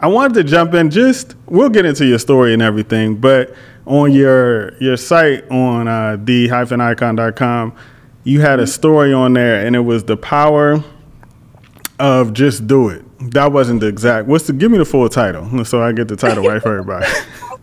I wanted to jump in just we'll get into your story and everything, but on your your site on uh, the-icon.com, you had a story on there and it was the power of just do it. That wasn't the exact. What's the give me the full title so I get the title right for everybody.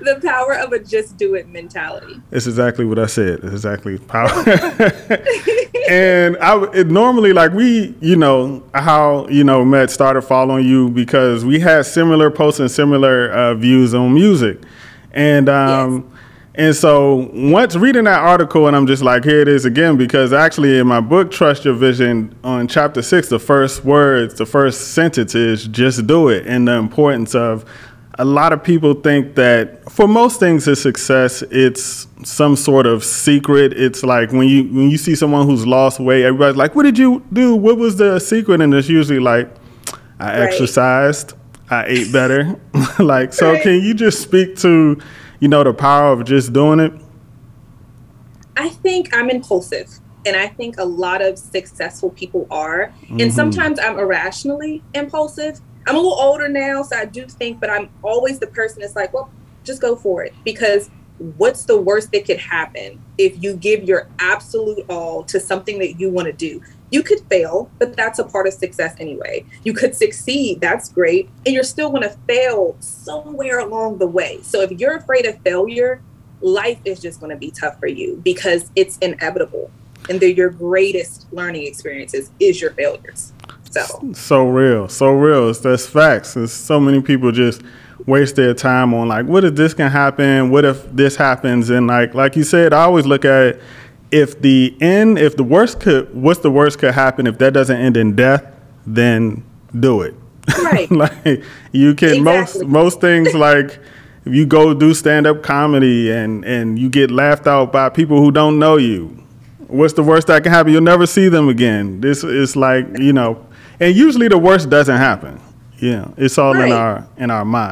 the power of a just do it mentality. It's exactly what I said. It's exactly power. and I it, normally like we, you know, how you know Matt started following you because we had similar posts and similar uh, views on music, and um, yes. and so once reading that article, and I'm just like, here it is again because actually in my book Trust Your Vision on chapter six, the first words, the first sentence is just do it, and the importance of a lot of people think that for most things in success, it's some sort of secret. It's like when you when you see someone who's lost weight, everybody's like, "What did you do? What was the secret?" And it's usually like, "I right. exercised, I ate better." like, so right. can you just speak to, you know, the power of just doing it? I think I'm impulsive. And I think a lot of successful people are. Mm-hmm. And sometimes I'm irrationally impulsive I'm a little older now, so I do think, but I'm always the person that's like, well, just go for it. Because what's the worst that could happen if you give your absolute all to something that you want to do? You could fail, but that's a part of success anyway. You could succeed, that's great, and you're still going to fail somewhere along the way. So if you're afraid of failure, life is just going to be tough for you because it's inevitable. And they're your greatest learning experiences is your failures. So so real, so real. It's, that's facts. It's so many people just waste their time on like, what if this can happen? What if this happens? And like like you said, I always look at it, if the end, if the worst could, what's the worst could happen? If that doesn't end in death, then do it. Right. like you can exactly. most most things like if you go do stand up comedy and and you get laughed out by people who don't know you. What's the worst that can happen? You'll never see them again. This is like, you know, and usually the worst doesn't happen. Yeah, it's all right. in our in our mind.